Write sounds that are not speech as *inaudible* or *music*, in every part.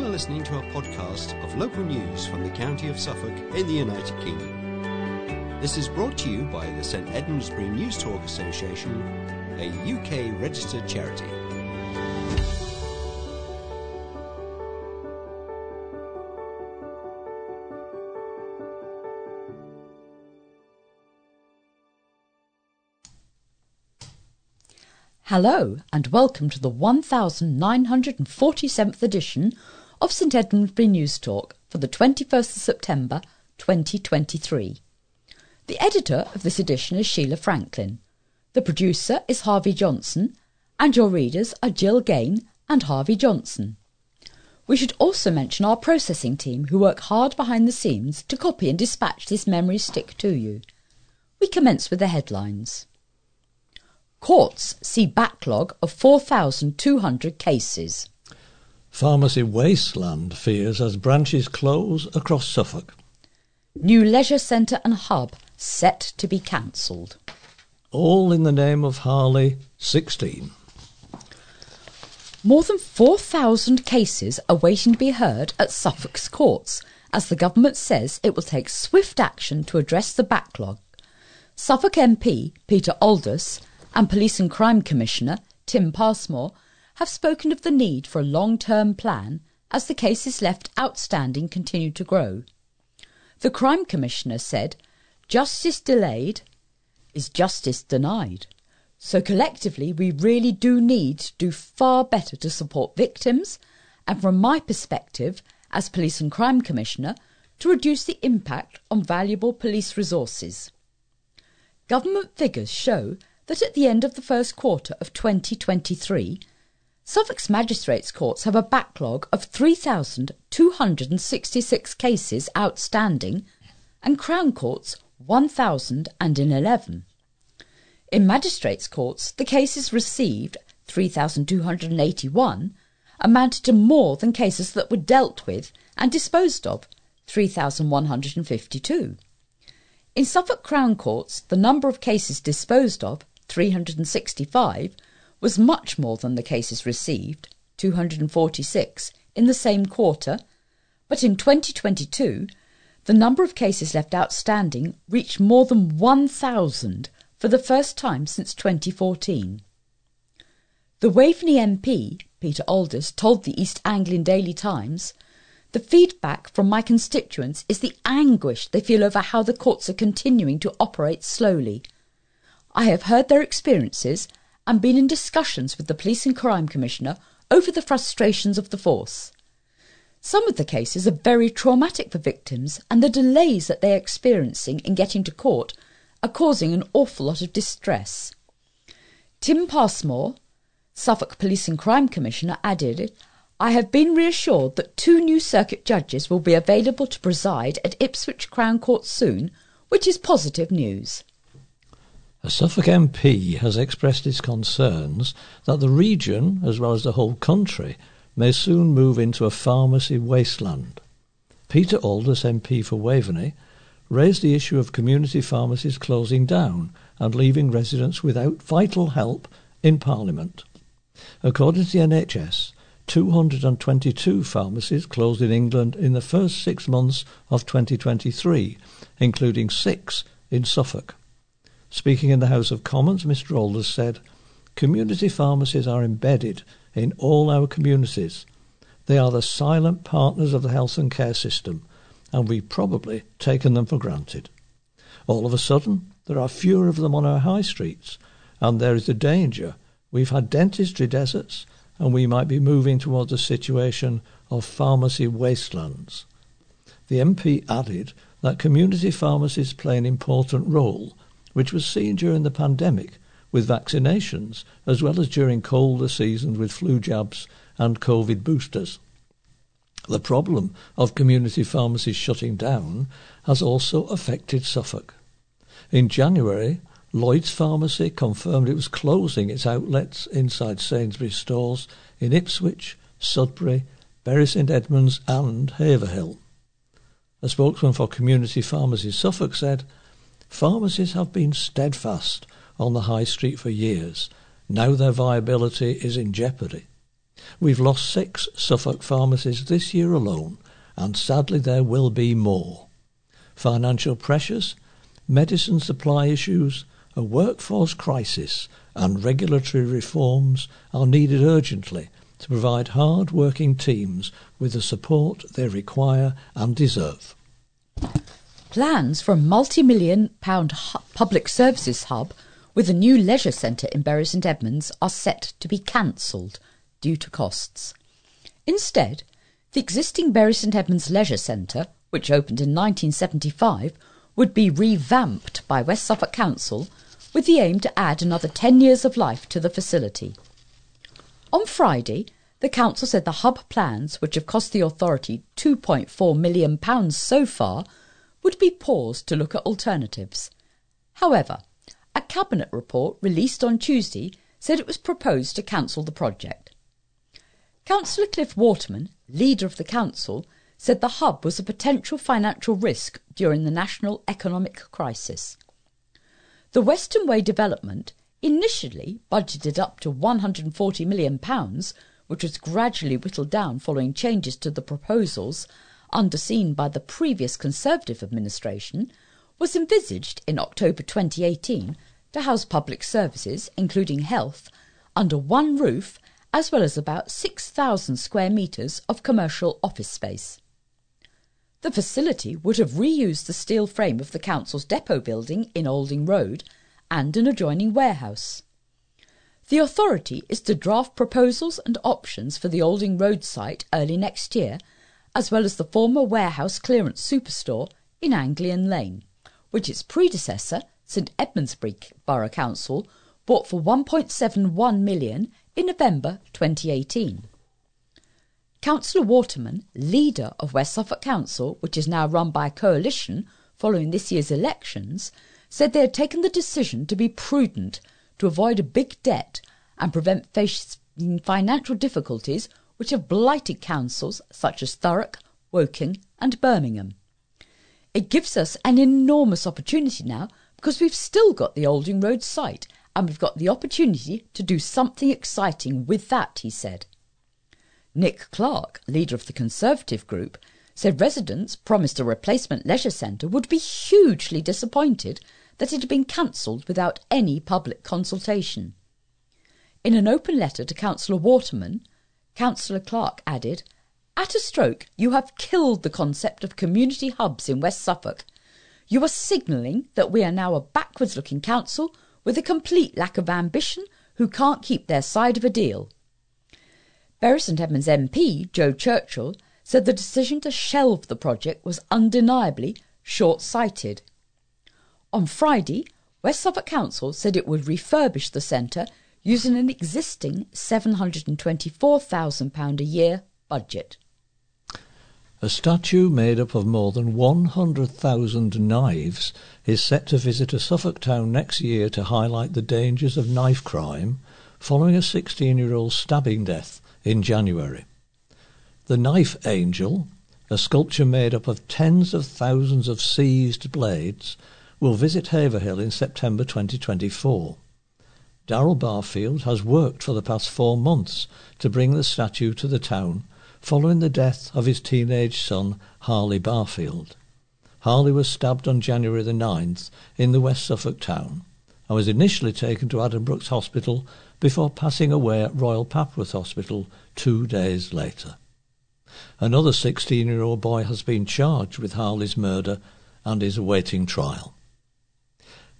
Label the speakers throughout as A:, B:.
A: You're listening to a podcast of local news from the county of Suffolk in the United Kingdom. This is brought to you by the St Edmundsbury News Talk Association, a UK registered charity.
B: Hello, and welcome to the 1947th edition of St Edmundsbury News Talk for the 21st of September 2023. The editor of this edition is Sheila Franklin. The producer is Harvey Johnson, and your readers are Jill Gain and Harvey Johnson. We should also mention our processing team who work hard behind the scenes to copy and dispatch this memory stick to you. We commence with the headlines. Courts see backlog of 4,200 cases.
C: Pharmacy wasteland fears as branches close across Suffolk.
B: New leisure centre and hub set to be cancelled.
C: All in the name of Harley 16.
B: More than 4,000 cases are waiting to be heard at Suffolk's courts as the government says it will take swift action to address the backlog. Suffolk MP Peter Aldous and Police and Crime Commissioner Tim Passmore have spoken of the need for a long term plan as the cases left outstanding continue to grow. The Crime Commissioner said, Justice delayed is justice denied. So collectively, we really do need to do far better to support victims, and from my perspective, as Police and Crime Commissioner, to reduce the impact on valuable police resources. Government figures show that at the end of the first quarter of 2023, Suffolk's magistrates' courts have a backlog of 3,266 cases outstanding and Crown Courts 1,011. In magistrates' courts, the cases received 3,281 amounted to more than cases that were dealt with and disposed of 3,152. In Suffolk Crown Courts, the number of cases disposed of 365 was much more than the cases received, 246, in the same quarter, but in 2022 the number of cases left outstanding reached more than 1,000 for the first time since 2014. The Waveney MP, Peter Aldous, told the East Anglian Daily Times, The feedback from my constituents is the anguish they feel over how the courts are continuing to operate slowly I have heard their experiences and been in discussions with the Police and Crime Commissioner over the frustrations of the force. Some of the cases are very traumatic for victims, and the delays that they are experiencing in getting to court are causing an awful lot of distress. Tim Passmore, Suffolk Police and Crime Commissioner, added, I have been reassured that two new circuit judges will be available to preside at Ipswich Crown Court soon, which is positive news.
C: A Suffolk MP has expressed his concerns that the region, as well as the whole country, may soon move into a pharmacy wasteland. Peter Aldous, MP for Waveney, raised the issue of community pharmacies closing down and leaving residents without vital help in Parliament. According to the NHS, 222 pharmacies closed in England in the first six months of 2023, including six in Suffolk. Speaking in the House of Commons, Mr Aldous said, Community pharmacies are embedded in all our communities. They are the silent partners of the health and care system, and we've probably taken them for granted. All of a sudden, there are fewer of them on our high streets, and there is a danger we've had dentistry deserts, and we might be moving towards a situation of pharmacy wastelands. The MP added that community pharmacies play an important role which was seen during the pandemic with vaccinations, as well as during colder seasons with flu jabs and COVID boosters. The problem of community pharmacies shutting down has also affected Suffolk. In January, Lloyd's Pharmacy confirmed it was closing its outlets inside Sainsbury's stores in Ipswich, Sudbury, Bury St Edmunds, and Haverhill. A spokesman for Community Pharmacy Suffolk said, Pharmacies have been steadfast on the high street for years. Now their viability is in jeopardy. We've lost six Suffolk pharmacies this year alone, and sadly there will be more. Financial pressures, medicine supply issues, a workforce crisis, and regulatory reforms are needed urgently to provide hard working teams with the support they require and deserve.
B: Plans for a multi million pound public services hub with a new leisure centre in Bury St Edmunds are set to be cancelled due to costs. Instead, the existing Bury St Edmunds Leisure Centre, which opened in 1975, would be revamped by West Suffolk Council with the aim to add another 10 years of life to the facility. On Friday, the council said the hub plans, which have cost the authority £2.4 million so far, would be paused to look at alternatives. However, a cabinet report released on Tuesday said it was proposed to cancel the project. Councillor Cliff Waterman, leader of the council, said the hub was a potential financial risk during the national economic crisis. The Western Way development, initially budgeted up to £140 million, which was gradually whittled down following changes to the proposals underseen by the previous Conservative administration, was envisaged in October 2018 to house public services, including health, under one roof, as well as about 6,000 square metres of commercial office space. The facility would have reused the steel frame of the council's depot building in Olding Road and an adjoining warehouse. The authority is to draft proposals and options for the Olding Road site early next year, as well as the former warehouse clearance superstore in Anglian Lane, which its predecessor, St Edmundsbury Borough Council, bought for 1.71 million in November 2018. Councillor Waterman, leader of West Suffolk Council, which is now run by a coalition following this year's elections, said they had taken the decision to be prudent to avoid a big debt and prevent facing financial difficulties which have blighted councils such as Thurrock, Woking, and Birmingham. It gives us an enormous opportunity now because we've still got the Olding Road site and we've got the opportunity to do something exciting with that, he said. Nick Clark, leader of the Conservative group, said residents promised a replacement leisure centre would be hugely disappointed that it had been cancelled without any public consultation. In an open letter to Councillor Waterman, Councillor Clark added, At a stroke, you have killed the concept of community hubs in West Suffolk. You are signalling that we are now a backwards looking council with a complete lack of ambition who can't keep their side of a deal. Bury St Edmunds MP Jo Churchill said the decision to shelve the project was undeniably short sighted. On Friday, West Suffolk Council said it would refurbish the centre using an existing £724,000 a year budget.
C: A statue made up of more than 100,000 knives is set to visit a Suffolk town next year to highlight the dangers of knife crime following a 16 year old stabbing death in January. The Knife Angel, a sculpture made up of tens of thousands of seized blades, will visit Haverhill in September 2024. Darrell Barfield has worked for the past four months to bring the statue to the town following the death of his teenage son, Harley Barfield. Harley was stabbed on January the 9th in the West Suffolk town and was initially taken to Addenbrooke's Hospital before passing away at Royal Papworth Hospital two days later. Another 16 year old boy has been charged with Harley's murder and is awaiting trial.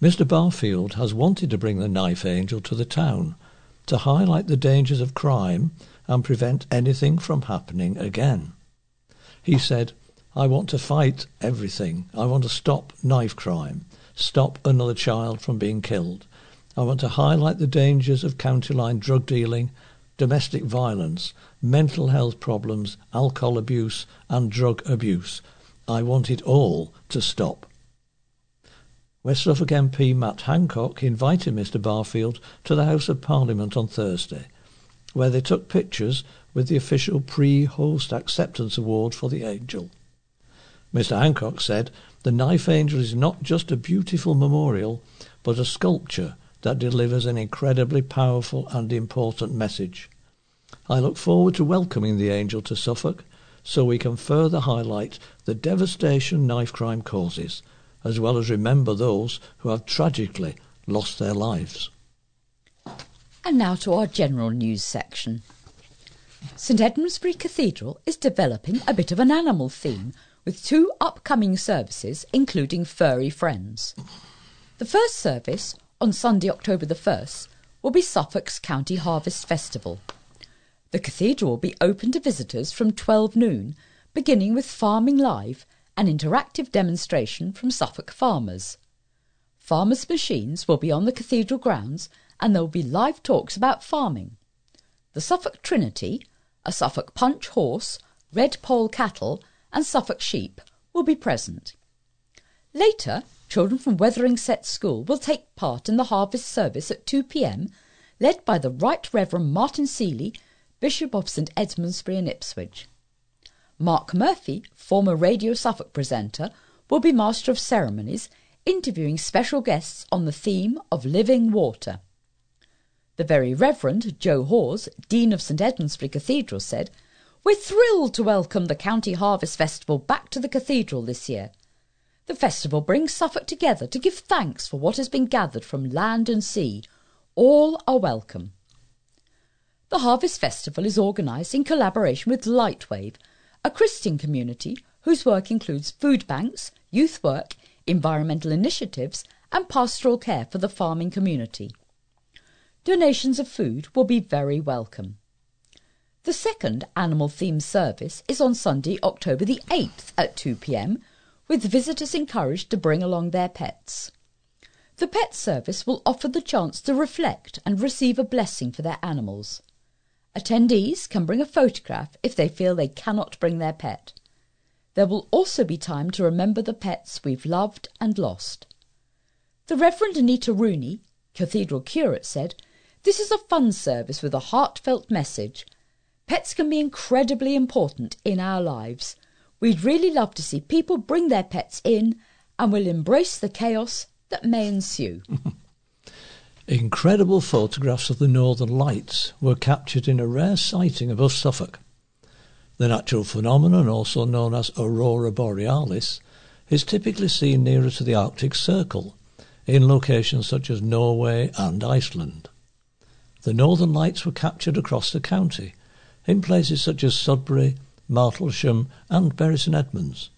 C: Mr. Barfield has wanted to bring the Knife Angel to the town to highlight the dangers of crime and prevent anything from happening again. He said, I want to fight everything. I want to stop knife crime, stop another child from being killed. I want to highlight the dangers of county line drug dealing, domestic violence, mental health problems, alcohol abuse, and drug abuse. I want it all to stop. West Suffolk MP Matt Hancock invited Mr Barfield to the House of Parliament on Thursday, where they took pictures with the official pre-host acceptance award for the Angel. Mr Hancock said, the Knife Angel is not just a beautiful memorial, but a sculpture that delivers an incredibly powerful and important message. I look forward to welcoming the angel to Suffolk so we can further highlight the devastation knife crime causes, as well as remember those who have tragically lost their lives.
B: And now to our general news section. St Edmundsbury Cathedral is developing a bit of an animal theme with two upcoming services, including furry friends. The first service, on Sunday, October the 1st, will be Suffolk's County Harvest Festival. The cathedral will be open to visitors from 12 noon, beginning with Farming Live, an interactive demonstration from Suffolk farmers. Farmers' machines will be on the cathedral grounds and there will be live talks about farming. The Suffolk Trinity, a Suffolk Punch horse, red poll cattle, and Suffolk sheep will be present. Later, children from Wetheringsett School will take part in the harvest service at 2 p.m., led by the Right Reverend Martin Seeley, Bishop of St Edmundsbury and Ipswich. Mark Murphy, former Radio Suffolk presenter, will be Master of Ceremonies, interviewing special guests on the theme of living water. The Very Reverend Joe Hawes, Dean of St Edmundsbury Cathedral, said, We're thrilled to welcome the County Harvest Festival back to the cathedral this year. The festival brings Suffolk together to give thanks for what has been gathered from land and sea. All are welcome. The Harvest Festival is organised in collaboration with Lightwave, a Christian community whose work includes food banks, youth work, environmental initiatives, and pastoral care for the farming community donations of food will be very welcome. The second animal themed service is on Sunday, October the 8th at 2 pm, with visitors encouraged to bring along their pets. The pet service will offer the chance to reflect and receive a blessing for their animals. Attendees can bring a photograph if they feel they cannot bring their pet. There will also be time to remember the pets we've loved and lost. The Reverend Anita Rooney, Cathedral Curate, said this is a fun service with a heartfelt message. Pets can be incredibly important in our lives. We'd really love to see people bring their pets in and will embrace the chaos that may ensue. *laughs*
C: Incredible photographs of the Northern Lights were captured in a rare sighting above Suffolk. The natural phenomenon, also known as aurora borealis, is typically seen nearer to the Arctic Circle, in locations such as Norway and Iceland. The Northern Lights were captured across the county, in places such as Sudbury, Martlesham, and Bury St Edmunds.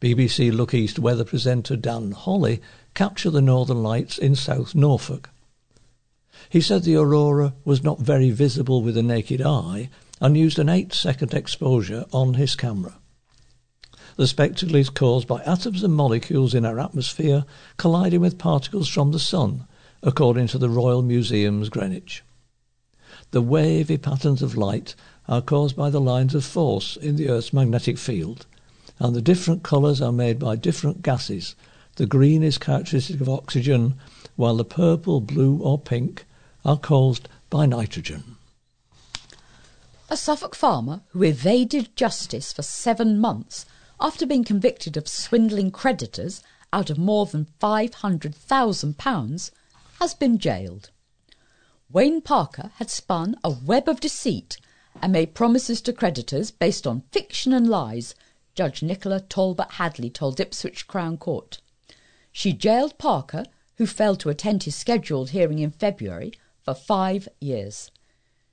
C: BBC Look East weather presenter Dan Holley captured the Northern Lights in South Norfolk. He said the aurora was not very visible with the naked eye and used an eight second exposure on his camera. The spectacle is caused by atoms and molecules in our atmosphere colliding with particles from the sun according to the Royal Museums, Greenwich. The wavy patterns of light are caused by the lines of force in the Earth's magnetic field, and the different colours are made by different gases. The green is characteristic of oxygen, while the purple, blue, or pink are caused by nitrogen.
B: A Suffolk farmer who evaded justice for seven months after being convicted of swindling creditors out of more than £500,000 has been jailed. Wayne Parker had spun a web of deceit and made promises to creditors based on fiction and lies, Judge Nicola Talbot Hadley told Ipswich Crown Court. She jailed Parker, who failed to attend his scheduled hearing in February, for five years.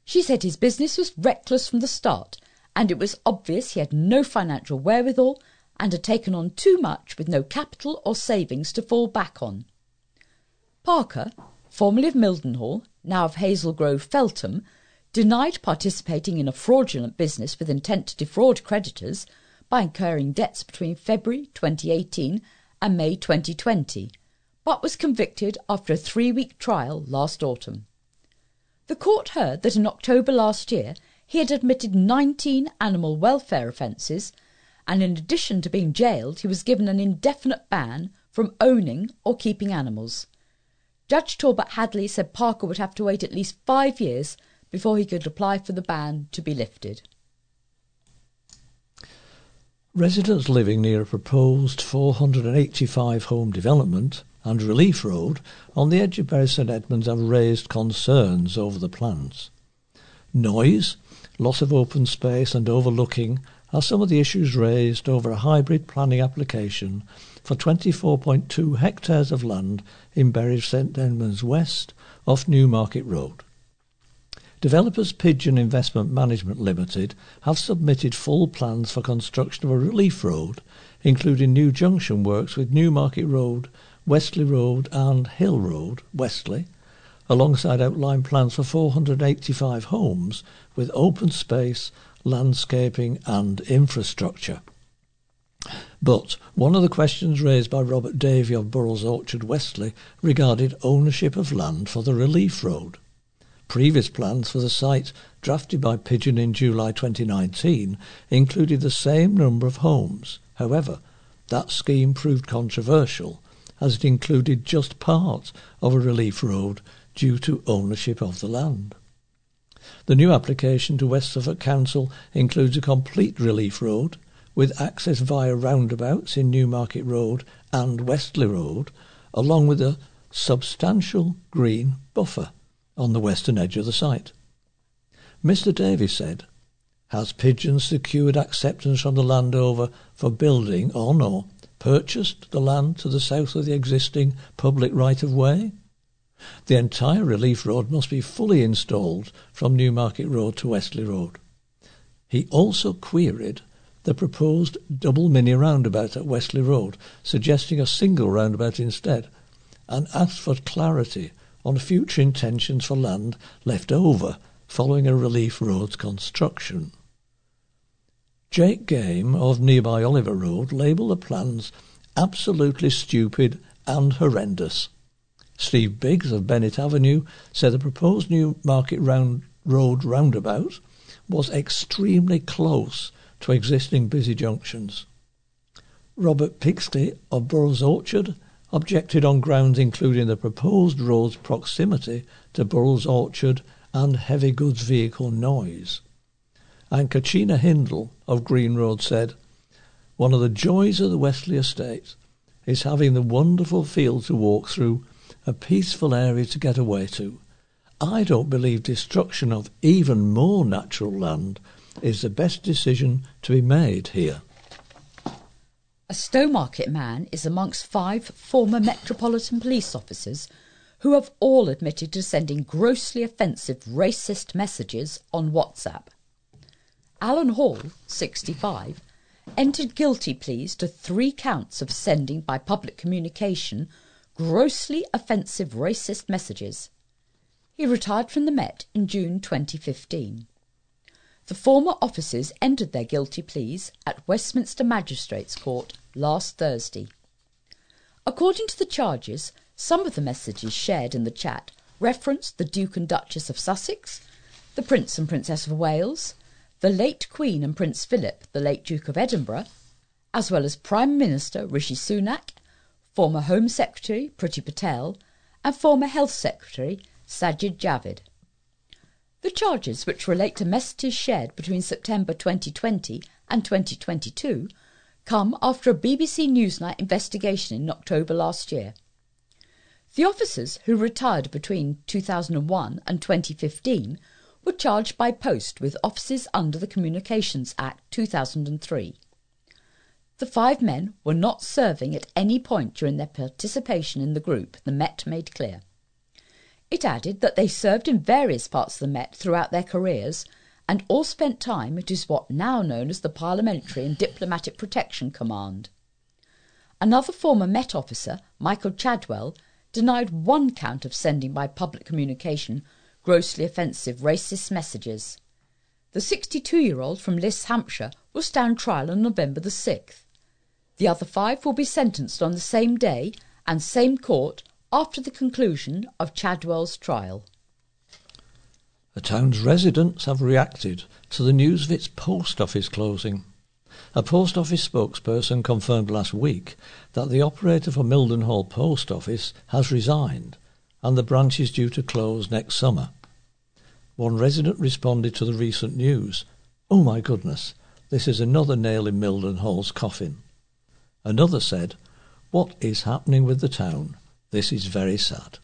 B: She said his business was reckless from the start, and it was obvious he had no financial wherewithal and had taken on too much with no capital or savings to fall back on. Parker, formerly of Mildenhall, now of Hazelgrove Feltham, denied participating in a fraudulent business with intent to defraud creditors by incurring debts between February 2018 and May 2020, but was convicted after a three week trial last autumn. The court heard that in October last year he had admitted 19 animal welfare offences, and in addition to being jailed, he was given an indefinite ban from owning or keeping animals. Judge Talbot Hadley said Parker would have to wait at least five years before he could apply for the ban to be lifted.
C: Residents living near a proposed 485 home development and Relief Road on the edge of Bury St Edmunds have raised concerns over the plans. Noise, loss of open space and overlooking are some of the issues raised over a hybrid planning application for 24.2 hectares of land in Bury St Edmunds West off Newmarket Road. Developers Pigeon Investment Management Limited have submitted full plans for construction of a relief road, including new junction works with Newmarket Road, Westley Road and Hill Road, Westley, alongside outline plans for 485 homes with open space, landscaping and infrastructure. But one of the questions raised by Robert Davy of Burrells Orchard Westley regarded ownership of land for the relief road. Previous plans for the site, drafted by Pigeon in July 2019, included the same number of homes. However, that scheme proved controversial as it included just part of a relief road due to ownership of the land. The new application to West Suffolk Council includes a complete relief road with access via roundabouts in Newmarket Road and Westley Road, along with a substantial green buffer on the western edge of the site. Mr. Davies said, Has Pigeon secured acceptance from the landowner for building on or purchased the land to the south of the existing public right of way? The entire relief road must be fully installed from Newmarket Road to Westley Road. He also queried the proposed double mini roundabout at Westley Road, suggesting a single roundabout instead, and asked for clarity on future intentions for land left over following a relief road's construction. Jake Game of nearby Oliver Road labelled the plans absolutely stupid and horrendous. Steve Biggs of Bennett Avenue said the proposed Newmarket Round Road roundabout was extremely close to existing busy junctions. Robert Pixley of Burrells Orchard objected on grounds including the proposed road's proximity to Burrells Orchard and heavy goods vehicle noise. And Kachina Hindle of Green Road said, One of the joys of the Westley estate is having the wonderful field to walk through, a peaceful area to get away to. I don't believe destruction of even more natural land is the best decision to be made here.
B: A Stowmarket man is amongst five former Metropolitan Police officers who have all admitted to sending grossly offensive racist messages on WhatsApp. Alan Hall, 65, entered guilty pleas to three counts of sending by public communication grossly offensive racist messages. He retired from the Met in June 2015. The former officers entered their guilty pleas at Westminster Magistrates Court last Thursday. According to the charges, some of the messages shared in the chat referenced the Duke and Duchess of Sussex, the Prince and Princess of Wales, the late Queen and Prince Philip, the late Duke of Edinburgh, as well as Prime Minister Rishi Sunak, former Home Secretary Priti Patel, and former Health Secretary Sajid Javid. The charges, which relate to messages shared between September 2020 and 2022, come after a BBC Newsnight investigation in October last year. The officers who retired between 2001 and 2015 were charged by post with offices under the Communications Act 2003. The five men were not serving at any point during their participation in the group, the Met made clear. It added that they served in various parts of the Met throughout their careers and all spent time at what now known as the Parliamentary and Diplomatic Protection Command. Another former Met officer, Michael Chadwell, denied one count of sending by public communication grossly offensive racist messages. The 62 year old from Liss, Hampshire, will stand trial on November the 6th. The other five will be sentenced on the same day and same court after the conclusion of Chadwell's trial.
C: The town's residents have reacted to the news of its post office closing. A post office spokesperson confirmed last week that the operator for Mildenhall Post Office has resigned and the branch is due to close next summer. One resident responded to the recent news, Oh my goodness, this is another nail in Mildenhall's coffin. Another said, What is happening with the town? This is very sad.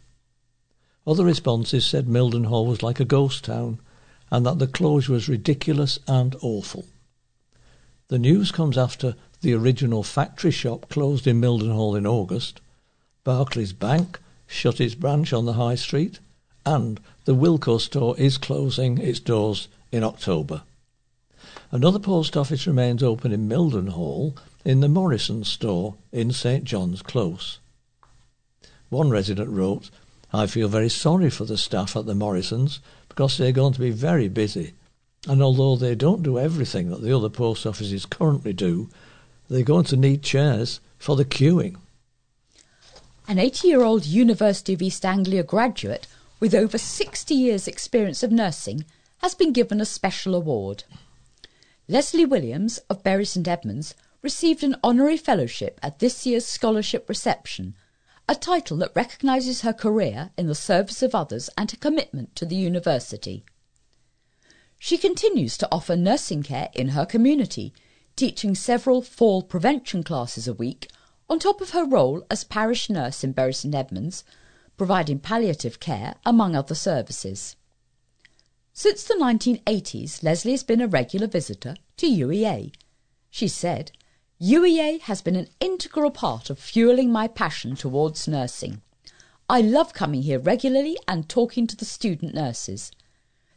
C: Other responses said Mildenhall was like a ghost town and that the closure was ridiculous and awful. The news comes after the original factory shop closed in Mildenhall in August, Barclays Bank shut its branch on the High Street, and the Wilko store is closing its doors in October. Another post office remains open in Mildenhall in the Morrison store in St John's Close. One resident wrote, I feel very sorry for the staff at the Morrisons because they're going to be very busy. And although they don't do everything that the other post offices currently do, they're going to need chairs for the queuing.
B: An 80 year old University of East Anglia graduate with over 60 years' experience of nursing has been given a special award. Leslie Williams of Bury St Edmunds received an honorary fellowship at this year's scholarship reception, a title that recognises her career in the service of others and her commitment to the university. She continues to offer nursing care in her community, teaching several fall prevention classes a week on top of her role as parish nurse in Bury St Edmunds, providing palliative care among other services. Since the 1980s, Leslie has been a regular visitor to UEA. She said, UEA has been an integral part of fueling my passion towards nursing. I love coming here regularly and talking to the student nurses.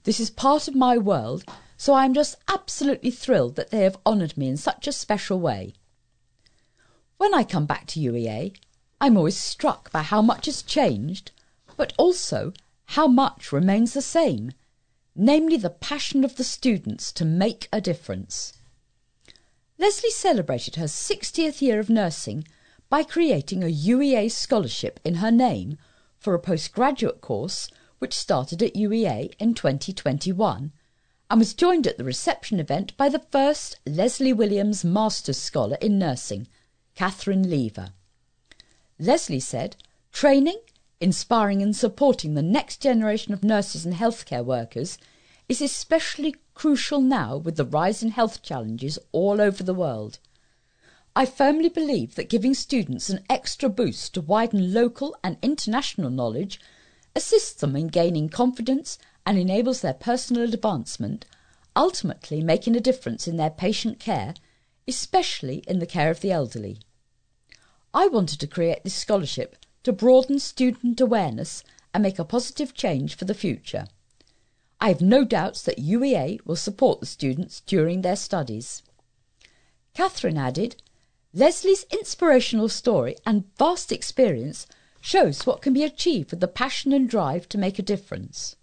B: This is part of my world, so I am just absolutely thrilled that they have honoured me in such a special way. When I come back to UEA, I'm always struck by how much has changed, but also how much remains the same, namely the passion of the students to make a difference. Leslie celebrated her 60th year of nursing by creating a UEA scholarship in her name for a postgraduate course which started at UEA in 2021 and was joined at the reception event by the first Leslie Williams Master's Scholar in Nursing, Catherine Lever. Leslie said, Training, inspiring and supporting the next generation of nurses and healthcare workers is especially crucial now with the rise in health challenges all over the world. I firmly believe that giving students an extra boost to widen local and international knowledge assists them in gaining confidence and enables their personal advancement, ultimately making a difference in their patient care, especially in the care of the elderly. I wanted to create this scholarship to broaden student awareness and make a positive change for the future. I have no doubts that UEA will support the students during their studies. Catherine added, Leslie's inspirational story and vast experience shows what can be achieved with the passion and drive to make a difference.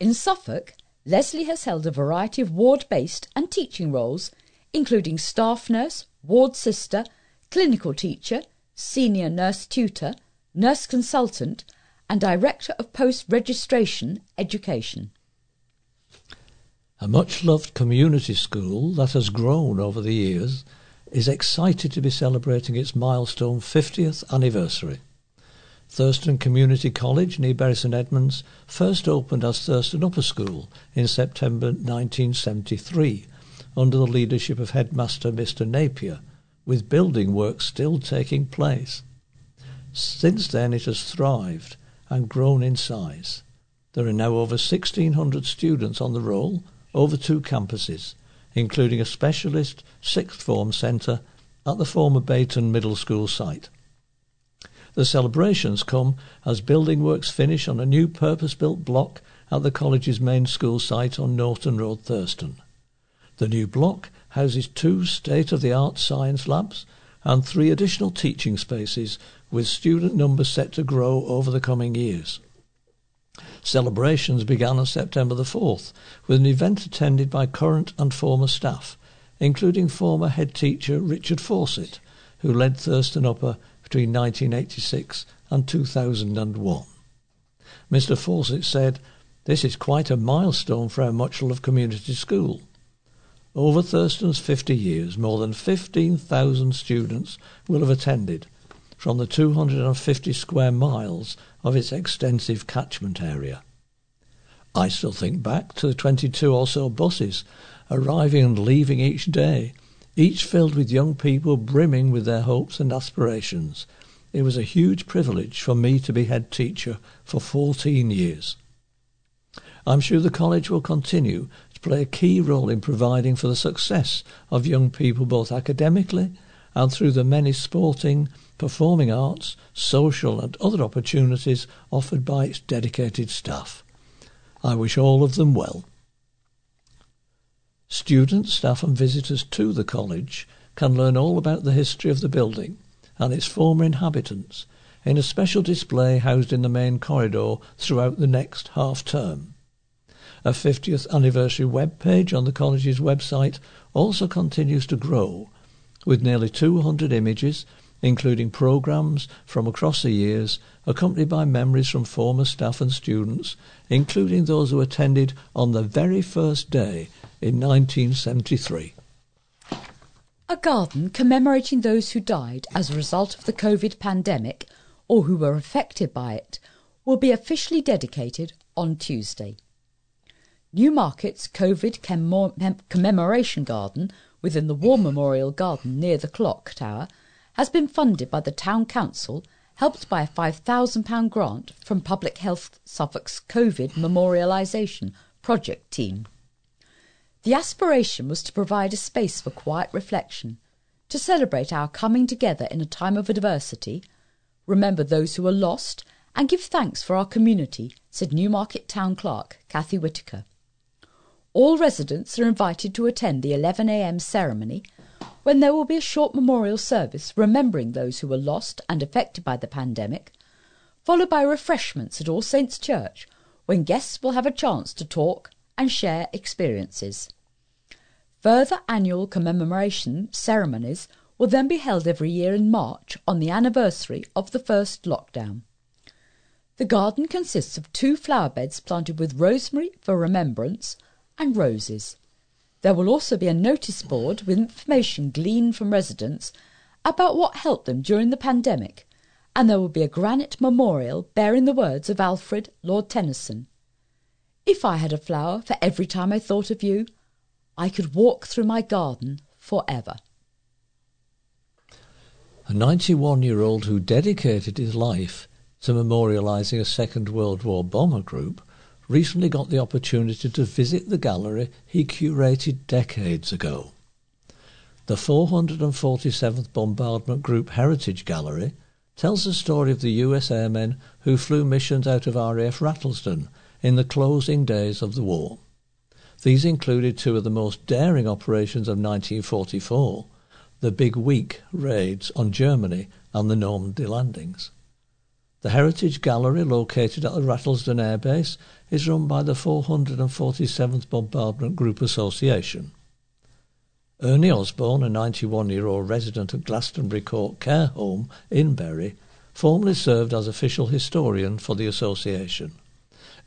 B: In Suffolk, Leslie has held a variety of ward based and teaching roles, including staff nurse, ward sister, clinical teacher, senior nurse tutor, nurse consultant, and director of post registration education.
C: A much loved community school that has grown over the years is excited to be celebrating its milestone 50th anniversary. Thurston Community College near Bury St Edmunds first opened as Thurston Upper School in September 1973 under the leadership of headmaster Mr Napier with building work still taking place. Since then, it has thrived and grown in size. There are now over 1,600 students on the roll over two campuses, including a specialist sixth form centre at the former Beyton Middle School site. The celebrations come as building works finish on a new purpose built block at the college's main school site on Norton Road, Thurston. The new block houses two state of the art science labs and three additional teaching spaces with student numbers set to grow over the coming years. Celebrations began on September the 4th with an event attended by current and former staff, including former head teacher Richard Fawcett, who led Thurston Upper between 1986 and 2001. Mr. Fawcett said, This is quite a milestone for our much loved community school. Over Thurston's 50 years, more than 15,000 students will have attended from the 250 square miles of its extensive catchment area. I still think back to the 22 or so buses arriving and leaving each day, each filled with young people brimming with their hopes and aspirations. It was a huge privilege for me to be head teacher for 14 years. I'm sure the college will continue play a key role in providing for the success of young people both academically and through the many sporting, performing arts, social and other opportunities offered by its dedicated staff. I wish all of them well. Students, staff and visitors to the college can learn all about the history of the building and its former inhabitants in a special display housed in the main corridor throughout the next half term. A 50th anniversary web page on the college's website also continues to grow, with nearly 200 images, including programmes from across the years, accompanied by memories from former staff and students, including those who attended on the very first day in 1973.
B: A garden commemorating those who died as a result of the COVID pandemic or who were affected by it will be officially dedicated on Tuesday. Newmarket's COVID commemoration garden within the War Memorial Garden near the clock tower has been funded by the Town Council, helped by a £5,000 grant from Public Health Suffolk's COVID Memorialisation project team. The aspiration was to provide a space for quiet reflection, to celebrate our coming together in a time of adversity, remember those who are lost, and give thanks for our community, said Newmarket Town Clerk Kathy Whitaker. All residents are invited to attend the 11am ceremony when there will be a short memorial service remembering those who were lost and affected by the pandemic, followed by refreshments at All Saints Church when guests will have a chance to talk and share experiences. Further annual commemoration ceremonies will then be held every year in March on the anniversary of the first lockdown. The garden consists of two flower beds planted with rosemary for remembrance and roses. There will also be a notice board with information gleaned from residents about what helped them during the pandemic, and there will be a granite memorial bearing the words of Alfred, Lord Tennyson, if I had a flower for every time I thought of you, I could walk through my garden for ever.
C: A 91 year old who dedicated his life to memorialising a Second World War bomber group recently got the opportunity to visit the gallery he curated decades ago. The 447th Bombardment Group Heritage Gallery tells the story of the US airmen who flew missions out of RAF Rattlesden in the closing days of the war. These included two of the most daring operations of 1944, the Big Week raids on Germany and the Normandy landings. The Heritage Gallery, located at the Rattlesden Air Base, is run by the 447th Bombardment Group Association. Ernie Osborne, a 91 year old resident of Glastonbury Court Care Home in Bury, formerly served as official historian for the association.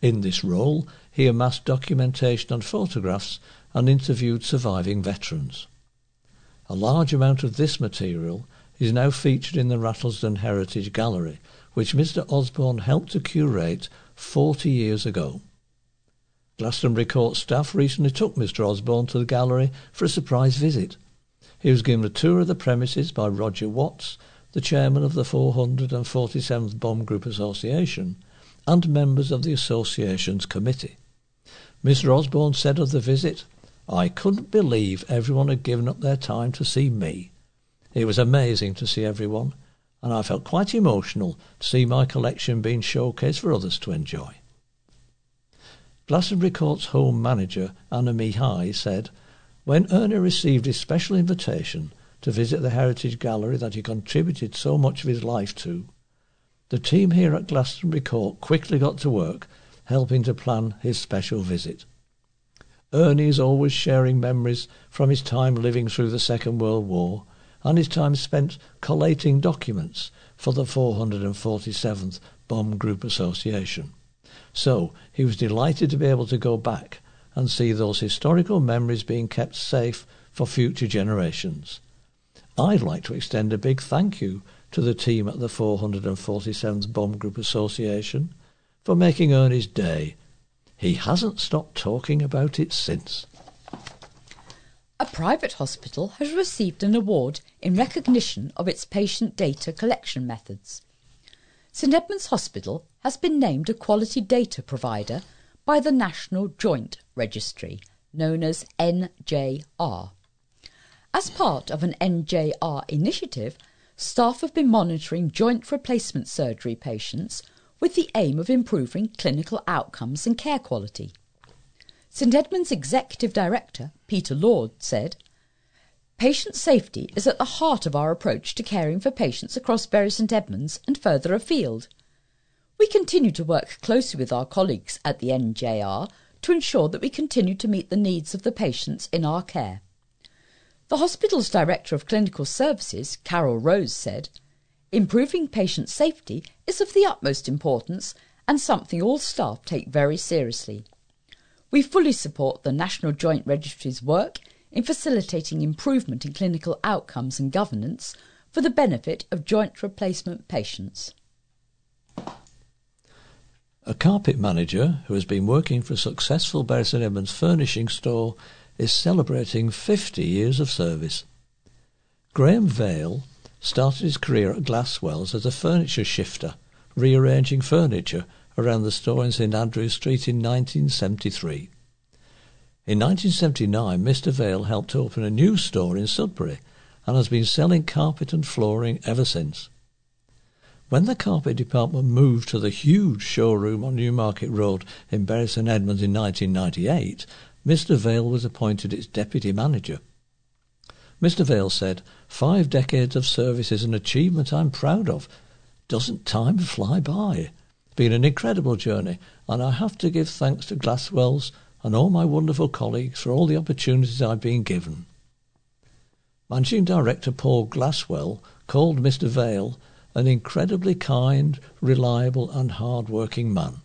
C: In this role, he amassed documentation and photographs and interviewed surviving veterans. A large amount of this material is now featured in the Rattlesden Heritage Gallery, which Mr. Osborne helped to curate 40 years ago. Glastonbury Court staff recently took Mr. Osborne to the gallery for a surprise visit. He was given a tour of the premises by Roger Watts, the chairman of the 447th Bomb Group Association, and members of the association's committee. Mr. Osborne said of the visit, I couldn't believe everyone had given up their time to see me. It was amazing to see everyone, and I felt quite emotional to see my collection being showcased for others to enjoy. Glastonbury Court's home manager, Anna Mihai, said, When Ernie received his special invitation to visit the Heritage Gallery that he contributed so much of his life to, the team here at Glastonbury Court quickly got to work helping to plan his special visit. Ernie is always sharing memories from his time living through the Second World War and his time spent collating documents for the 447th Bomb Group Association. So he was delighted to be able to go back and see those historical memories being kept safe for future generations. I'd like to extend a big thank you to the team at the 447th Bomb Group Association for making Ernie's day. He hasn't stopped talking about it since.
B: A private hospital has received an award in recognition of its patient data collection methods. St Edmunds Hospital has been named a quality data provider by the National Joint Registry, known as NJR. As part of an NJR initiative, staff have been monitoring joint replacement surgery patients with the aim of improving clinical outcomes and care quality. St Edmunds Executive Director, Peter Lord, said, Patient safety is at the heart of our approach to caring for patients across Bury St Edmunds and further afield. We continue to work closely with our colleagues at the NJR to ensure that we continue to meet the needs of the patients in our care. The hospital's Director of Clinical Services, Carol Rose, said, Improving patient safety is of the utmost importance and something all staff take very seriously. We fully support the National Joint Registry's work in facilitating improvement in clinical outcomes and governance for the benefit of joint replacement patients.
C: A carpet manager who has been working for a successful Bury St Edmunds furnishing store is celebrating 50 years of service. Graham Vale started his career at Glasswells as a furniture shifter, rearranging furniture around the store in St Andrew Street in 1973. In 1979, Mr. Vale helped open a new store in Sudbury and has been selling carpet and flooring ever since. When the carpet department moved to the huge showroom on Newmarket Road in Bury St Edmunds in 1998, Mr. Vale was appointed its deputy manager. Mr. Vale said, Five decades of service is an achievement I'm proud of. Doesn't time fly by? It's been an incredible journey, and I have to give thanks to Glasswells and all my wonderful colleagues for all the opportunities I've been given. Managing Director Paul Glasswell called Mr. Vale an incredibly kind, reliable, and hard-working man.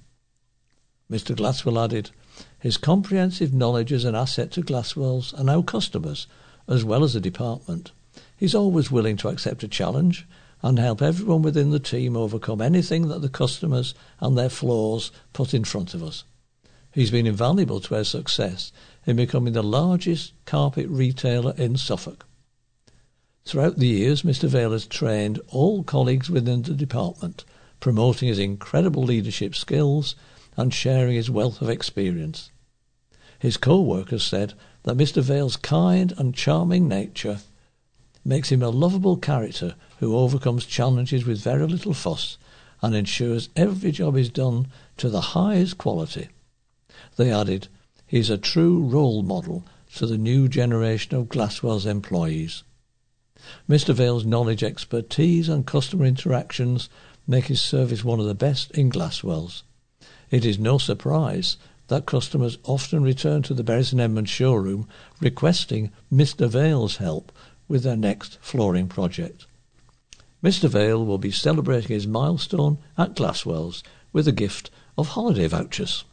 C: Mr. Glasswell added, His comprehensive knowledge is an asset to Glasswells and our customers, as well as the department. He's always willing to accept a challenge and help everyone within the team overcome anything that the customers and their flaws put in front of us. He's been invaluable to our success in becoming the largest carpet retailer in Suffolk. Throughout the years, Mr. Vale has trained all colleagues within the department, promoting his incredible leadership skills and sharing his wealth of experience. His co-workers said that Mr. Vale's kind and charming nature makes him a lovable character who overcomes challenges with very little fuss and ensures every job is done to the highest quality. They added, he's a true role model to the new generation of Glasswell's employees. Mr. Vale's knowledge, expertise and customer interactions make his service one of the best in Glasswell's. It is no surprise that customers often return to the Bury St Edmunds showroom requesting Mr. Vale's help with their next flooring project. Mr. Vale will be celebrating his milestone at Glasswells with a gift of holiday vouchers.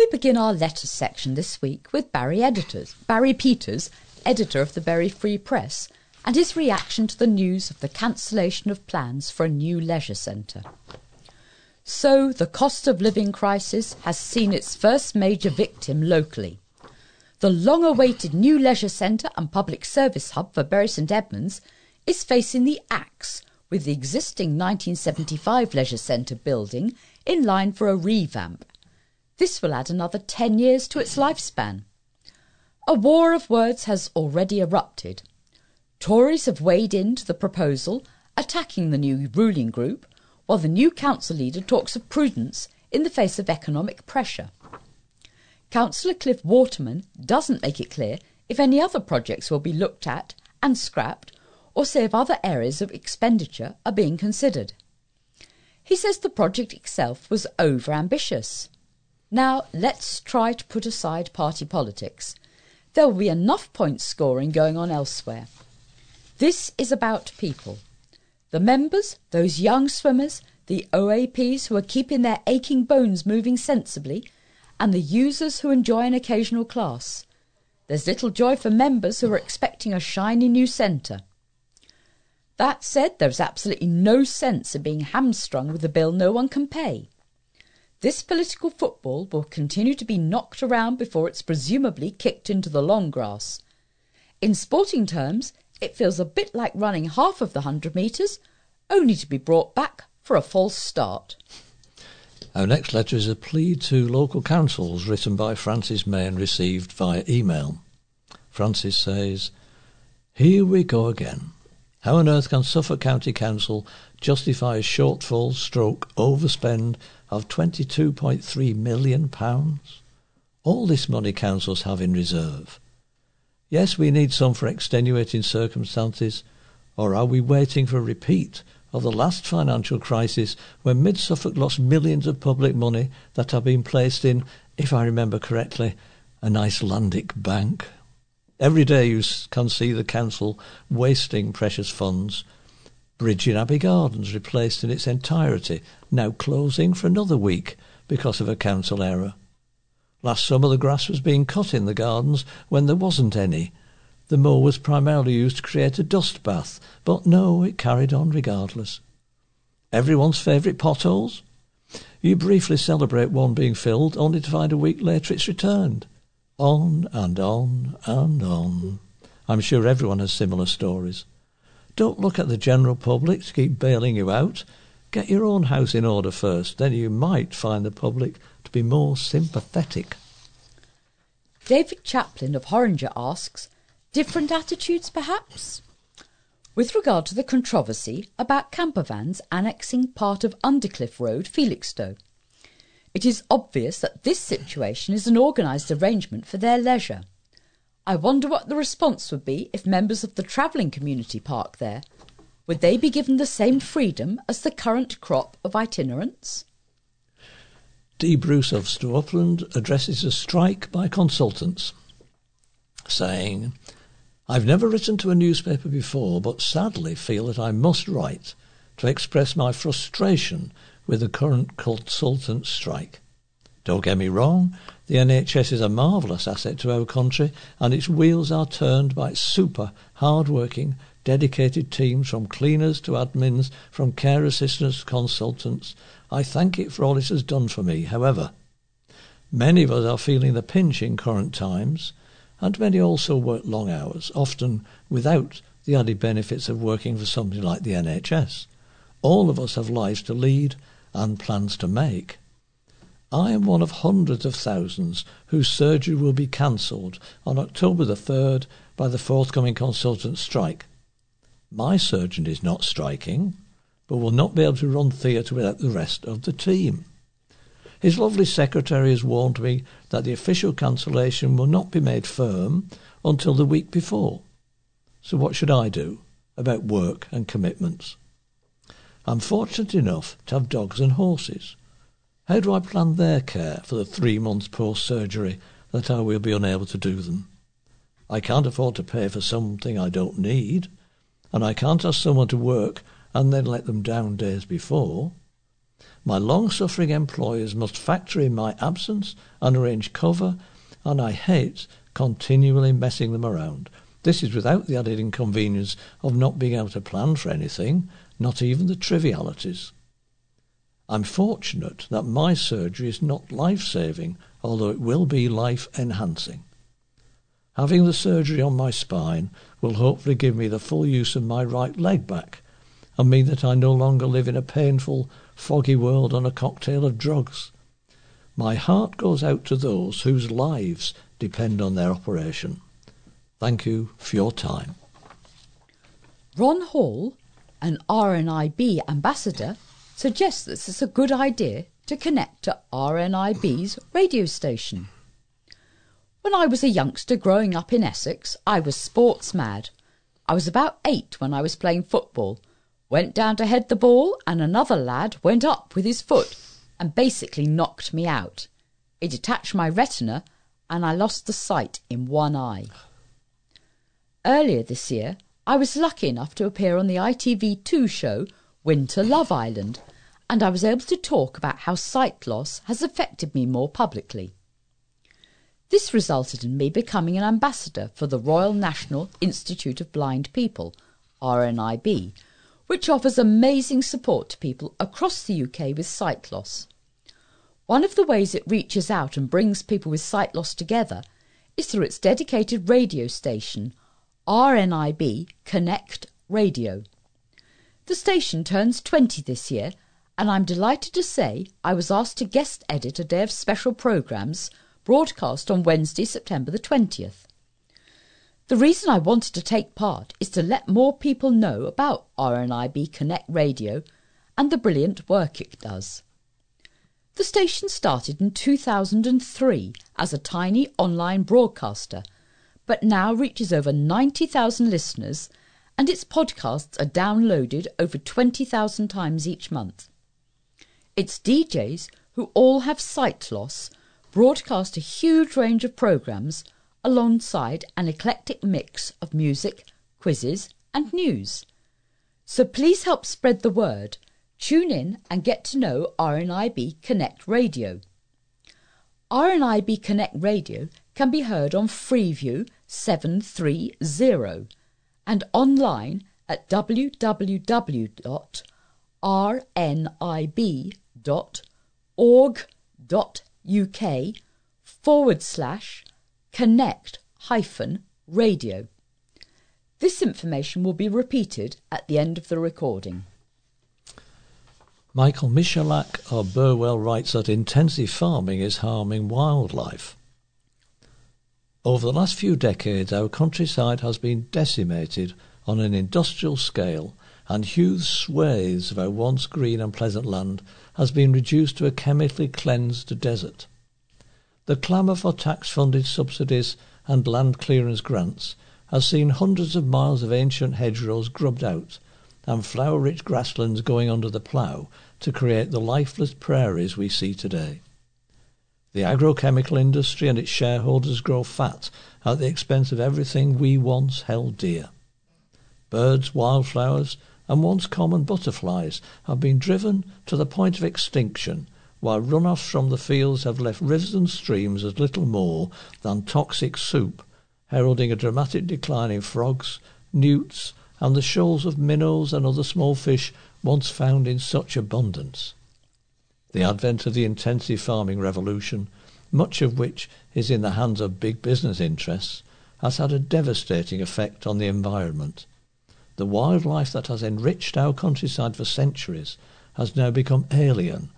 B: We begin our letters section this week with Barry editors, Barry Peters, editor of the Bury Free Press, and his reaction to the news of the cancellation of plans for a new leisure centre. So the cost of living crisis has seen its first major victim locally. The long awaited new leisure centre and public service hub for Bury St Edmunds is facing the axe with the existing 1975 leisure centre building in line for a revamp. This will add another 10 years to its lifespan. A war of words has already erupted. Tories have weighed into the proposal, attacking the new ruling group, while the new council leader talks of prudence in the face of economic pressure. Councillor Cliff Waterman doesn't make it clear if any other projects will be looked at and scrapped or say if other areas of expenditure are being considered. He says the project itself was over ambitious. Now let's try to put aside party politics. There will be enough point scoring going on elsewhere. This is about people. The members, those young swimmers, the OAPs who are keeping their aching bones moving sensibly, and the users who enjoy an occasional class. There's little joy for members who are expecting a shiny new centre. That said, there's absolutely no sense in being hamstrung with a bill no one can pay. This political football will continue to be knocked around before it's presumably kicked into the long grass. In sporting terms, it feels a bit like running half of the 100 metres, only to be brought back for a false start.
C: Our next letter is a plea to local councils written by Francis May and received via email. Francis says, Here we go again. How on earth can Suffolk County Council justify a shortfall stroke overspend of £22.3 million? All this money councils have in reserve. Yes, we need some for extenuating circumstances, or are we waiting for a repeat of the last financial crisis when Mid Suffolk lost millions of public money that had been placed in, if I remember correctly, an Icelandic bank? Every day you can see the council wasting precious funds. Bridge in Abbey Gardens replaced in its entirety, now closing for another week because of a council error. Last summer the grass was being cut in the gardens when there wasn't any. The mow was primarily used to create a dust bath, but no, it carried on regardless. Everyone's favourite potholes? You briefly celebrate one being filled, only to find a week later it's returned. On and on and on. I'm sure everyone has similar stories. Don't look at the general public to keep bailing you out. Get your own house in order first, then you might find the public to be more sympathetic.
B: David Chaplin of Horringer asks, different attitudes perhaps? With regard to the controversy about campervans annexing part of Undercliff Road, Felixstowe, it is obvious that this situation is an organised arrangement for their leisure. I wonder what the response would be if members of the travelling community park there. Would they be given the same freedom as the current crop of itinerants?
C: D. Bruce of Stow addresses a strike by consultants, saying, I've never written to a newspaper before, but sadly feel that I must write to express my frustration with the current consultant strike. Don't get me wrong, the NHS is a marvellous asset to our country, and its wheels are turned by super hard-working, dedicated teams from cleaners to admins, from care assistants to consultants. I thank it for all it has done for me. However, many of us are feeling the pinch in current times, and many also work long hours, often without the added benefits of working for something like the NHS. All of us have lives to lead and plans to make. I am one of hundreds of thousands whose surgery will be cancelled on October the 3rd by the forthcoming consultant strike. My surgeon is not striking, but will not be able to run theatre without the rest of the team. His lovely secretary has warned me that the official cancellation will not be made firm until the week before. So what should I do about work and commitments? I'm fortunate enough to have dogs and horses. How do I plan their care for the three months post surgery that I will be unable to do them? I can't afford to pay for something I don't need, and I can't ask someone to work and then let them down days before. My long-suffering employers must factor in my absence and arrange cover, and I hate continually messing them around. This is without the added inconvenience of not being able to plan for anything, not even the trivialities. I'm fortunate that my surgery is not life-saving, although it will be life-enhancing. Having the surgery on my spine will hopefully give me the full use of my right leg back and mean that I no longer live in a painful, foggy world on a cocktail of drugs. My heart goes out to those whose lives depend on their operation. Thank you for your time.
B: Ron Hall, an RNIB ambassador, suggests that it's a good idea to connect to RNIB's radio station. When I was a youngster growing up in Essex, I was sports mad. I was about eight when I was playing football, went down to head the ball, and another lad went up with his foot and basically knocked me out. It detached my retina and I lost the sight in one eye. Earlier this year, I was lucky enough to appear on the ITV2 show Winter Love Island, and I was able to talk about how sight loss has affected me more publicly. This resulted in me becoming an ambassador for the Royal National Institute of Blind People, RNIB, which offers amazing support to people across the UK with sight loss. One of the ways it reaches out and brings people with sight loss together is through its dedicated radio station, RNIB Connect Radio. The station turns 20 this year and I'm delighted to say I was asked to guest edit a day of special programmes broadcast on Wednesday, September the 20th. The reason I wanted to take part is to let more people know about RNIB Connect Radio and the brilliant work it does. The station started in 2003 as a tiny online broadcaster, but now reaches over 90,000 listeners and its podcasts are downloaded over 20,000 times each month. Its DJs, who all have sight loss, broadcast a huge range of programmes alongside an eclectic mix of music, quizzes, and news. So please help spread the word. Tune in and get to know RNIB Connect Radio. RNIB Connect Radio can be heard on Freeview 730 and online at www.rnib.org.uk forward slash connect hyphen radio. This information will be repeated at the end of the recording.
C: Michael Michalak of Burwell writes that intensive farming is harming wildlife. Over the last few decades, our countryside has been decimated on an industrial scale, and huge swathes of our once green and pleasant land has been reduced to a chemically cleansed desert. The clamour for tax-funded subsidies and land clearance grants has seen hundreds of miles of ancient hedgerows grubbed out and flower-rich grasslands going under the plough to create the lifeless prairies we see today. The agrochemical industry and its shareholders grow fat at the expense of everything we once held dear. Birds, wildflowers, and once common butterflies have been driven to the point of extinction while runoffs from the fields have left rivers and streams as little more than toxic soup, heralding a dramatic decline in frogs, newts, and the shoals of minnows and other small fish once found in such abundance. The advent of the intensive farming revolution, much of which is in the hands of big business interests, has had a devastating effect on the environment. The wildlife that has enriched our countryside for centuries has now become alien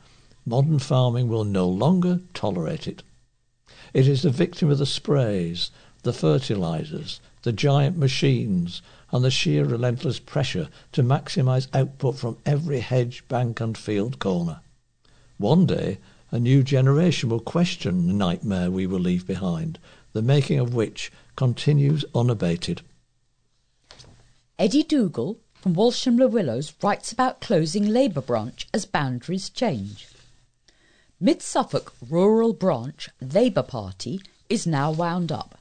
C: Modern farming will no longer tolerate it. It is the victim of the sprays, the fertilizers, the giant machines, and the sheer relentless pressure to maximize output from every hedge, bank, and field corner. One day, a new generation will question the nightmare we will leave behind, the making of which continues unabated.
B: Eddie Dougal from Walsham Le Willows writes about closing Labour branch as boundaries change. Mid Suffolk Rural Branch Labour Party is now wound up.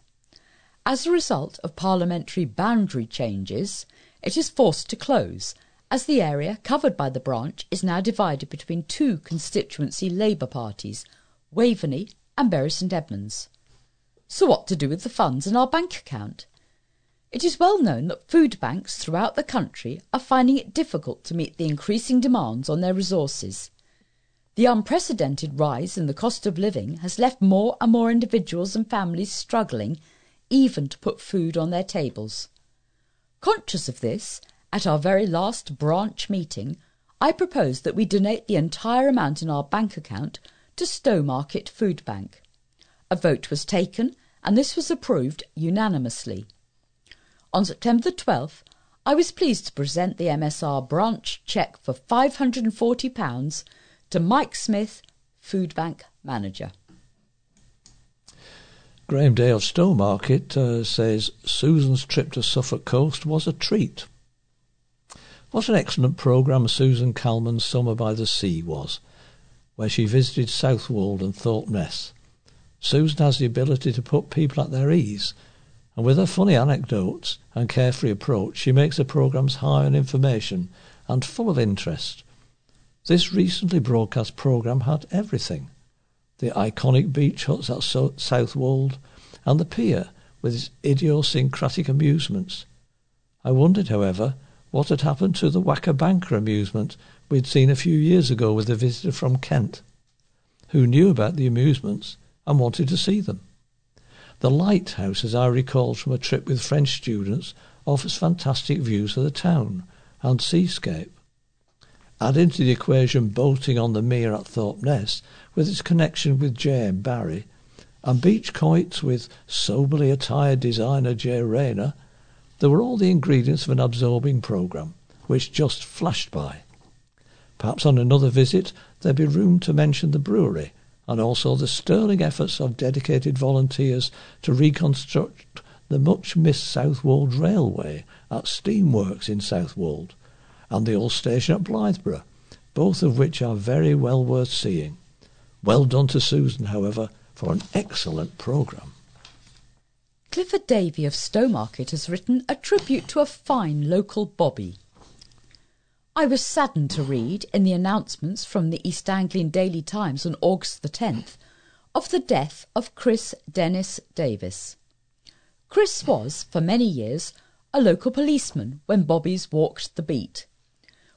B: As a result of parliamentary boundary changes, it is forced to close, as the area covered by the branch is now divided between two constituency Labour parties, Waveney and Bury St Edmunds. So, what to do with the funds in our bank account? It is well known that food banks throughout the country are finding it difficult to meet the increasing demands on their resources. The unprecedented rise in the cost of living has left more and more individuals and families struggling even to put food on their tables. Conscious of this, at our very last branch meeting, I proposed that we donate the entire amount in our bank account to Stowmarket Food Bank. A vote was taken, and this was approved unanimously. On September the 12th, I was pleased to present the MSR branch cheque for £540 to Mike Smith, Food Bank Manager.
C: Graham of Stowmarket uh, says Susan's trip to Suffolk Coast was a treat. What an excellent programme Susan Calman's Summer by the Sea was, where she visited Southwold and Thorpe Susan has the ability to put people at their ease, and with her funny anecdotes and carefree approach, she makes her programmes high on information and full of interest. This recently broadcast programme had everything. The iconic beach huts at Southwold and the pier with its idiosyncratic amusements. I wondered, however, what had happened to the Whacker Banker amusement we'd seen a few years ago with a visitor from Kent, who knew about the amusements and wanted to see them. The lighthouse, as I recall from a trip with French students, offers fantastic views of the town and seascape. Add into the equation boating on the Mere at Thorpeness with its connection with J.M. Barrie, and beach quoits with soberly attired designer Jay Rayner, there were all the ingredients of an absorbing programme, which just flashed by. Perhaps on another visit there'd be room to mention the brewery, and also the sterling efforts of dedicated volunteers to reconstruct the much missed Southwold Railway at Steamworks in Southwold, and the old station at Blythburgh, both of which are very well worth seeing. Well done to Susan, however, for an excellent programme.
B: Clifford Davy of Stowmarket has written a tribute to a fine local bobby. I was saddened to read in the announcements from the East Anglian Daily Times on August the 10th of the death of Chris Dennis Davis. Chris was, for many years, a local policeman when bobbies walked the beat.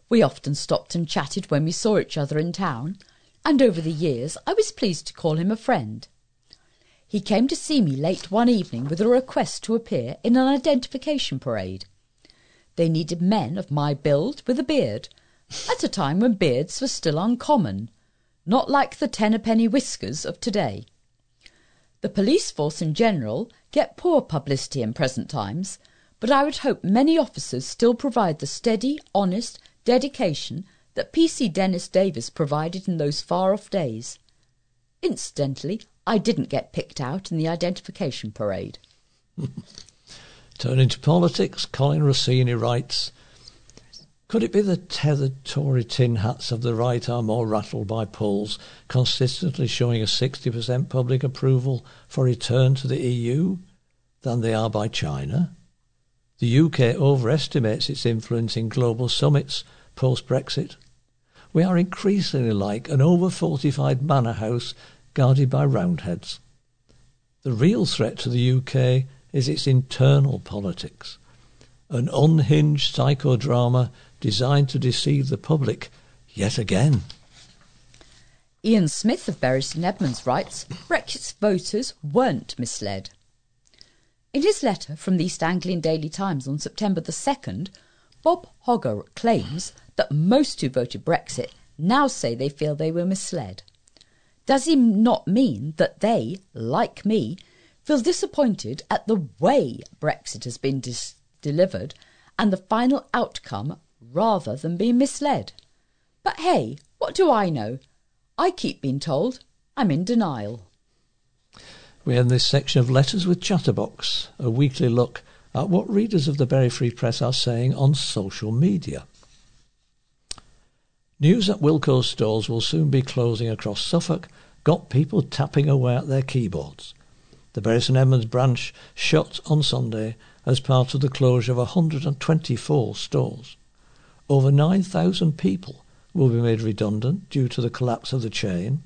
B: We often stopped and chatted when we saw each other in town, and over the years I was pleased to call him a friend. He came to see me late one evening with a request to appear in an identification parade. They needed men of my build with a beard, at a time when beards were still uncommon, not like the ten a penny whiskers of today. The police force in general get poor publicity in present times, but I would hope many officers still provide the steady, honest, dedication that P.C. Dennis Davis provided in those far off days. Incidentally, I didn't get picked out in the identification parade. *laughs*
C: Turning to politics, Colin Rossini writes Could it be the tethered Tory tin hats of the right are more rattled by polls consistently showing a 60% public approval for return to the EU than they are by China? The UK overestimates its influence in global summits post Brexit. We are increasingly like an over fortified manor house guarded by roundheads. The real threat to the UK is its internal politics, an unhinged psychodrama designed to deceive the public yet again.
B: Ian Smith of St Edmunds writes Brexit voters weren't misled. In his letter from the East Anglian Daily Times on September the 2nd, Bob Hogger claims that most who voted Brexit now say they feel they were misled. Does he not mean that they, like me, feel disappointed at the way Brexit has been dis- delivered and the final outcome rather than being misled? But hey, what do I know? I keep being told I'm in denial.
C: We end this section of Letters with Chatterbox, a weekly look at what readers of the Bury Free Press are saying on social media. News that Wilko's stores will soon be closing across Suffolk got people tapping away at their keyboards. The Bury St Edmunds branch shut on Sunday as part of the closure of 124 stores. Over 9,000 people will be made redundant due to the collapse of the chain,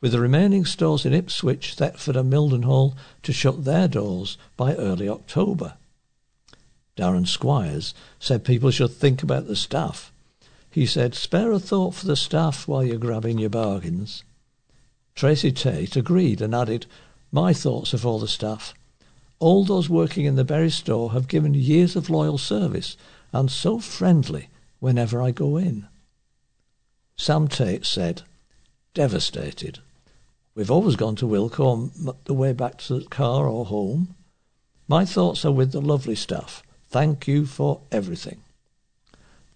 C: with the remaining stores in Ipswich, Thetford and Mildenhall to shut their doors by early October. Darren Squires said people should think about the staff. He said, spare a thought for the staff while you're grabbing your bargains. Tracy Tate agreed and added, my thoughts are for the staff. All those working in the Bury store have given years of loyal service and so friendly whenever I go in. Sam Tate said, devastated. We've always gone to Wilko on the way back to the car or home. My thoughts are with the lovely staff. Thank you for everything.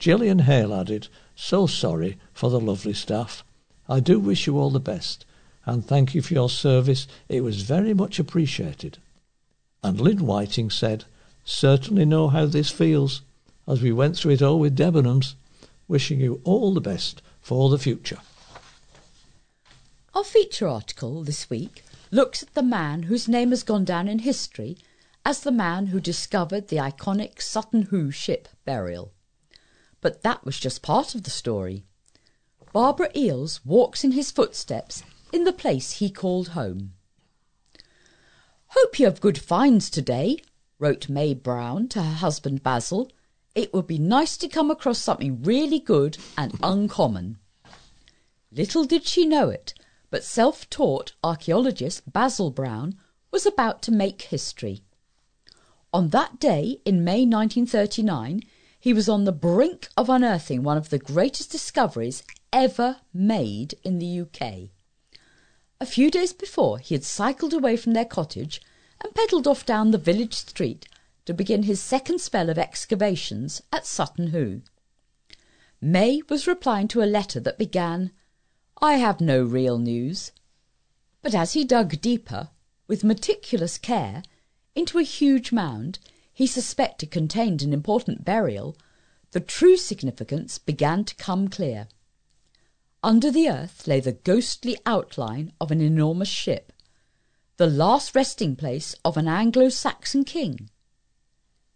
C: Gillian Hale added, So sorry for the lovely staff. I do wish you all the best, and thank you for your service. It was very much appreciated. And Lynn Whiting said, Certainly know how this feels, as we went through it all with Debenhams. Wishing you all the best for the future.
B: Our feature article this week looks at the man whose name has gone down in history as the man who discovered the iconic Sutton Hoo ship burial. But that was just part of the story. Barbara Eels walks in his footsteps in the place he called home. Hope you have good finds today, wrote May Brown to her husband Basil. It would be nice to come across something really good and *laughs* uncommon. Little did she know it, but self taught archaeologist Basil Brown was about to make history. On that day in May 1939, he was on the brink of unearthing one of the greatest discoveries ever made in the UK. A few days before he had cycled away from their cottage and pedalled off down the village street to begin his second spell of excavations at Sutton Hoo. May was replying to a letter that began, I have no real news. But as he dug deeper, with meticulous care, into a huge mound he suspected contained an important burial, the true significance began to come clear. Under the earth lay the ghostly outline of an enormous ship, the last resting place of an Anglo Saxon king.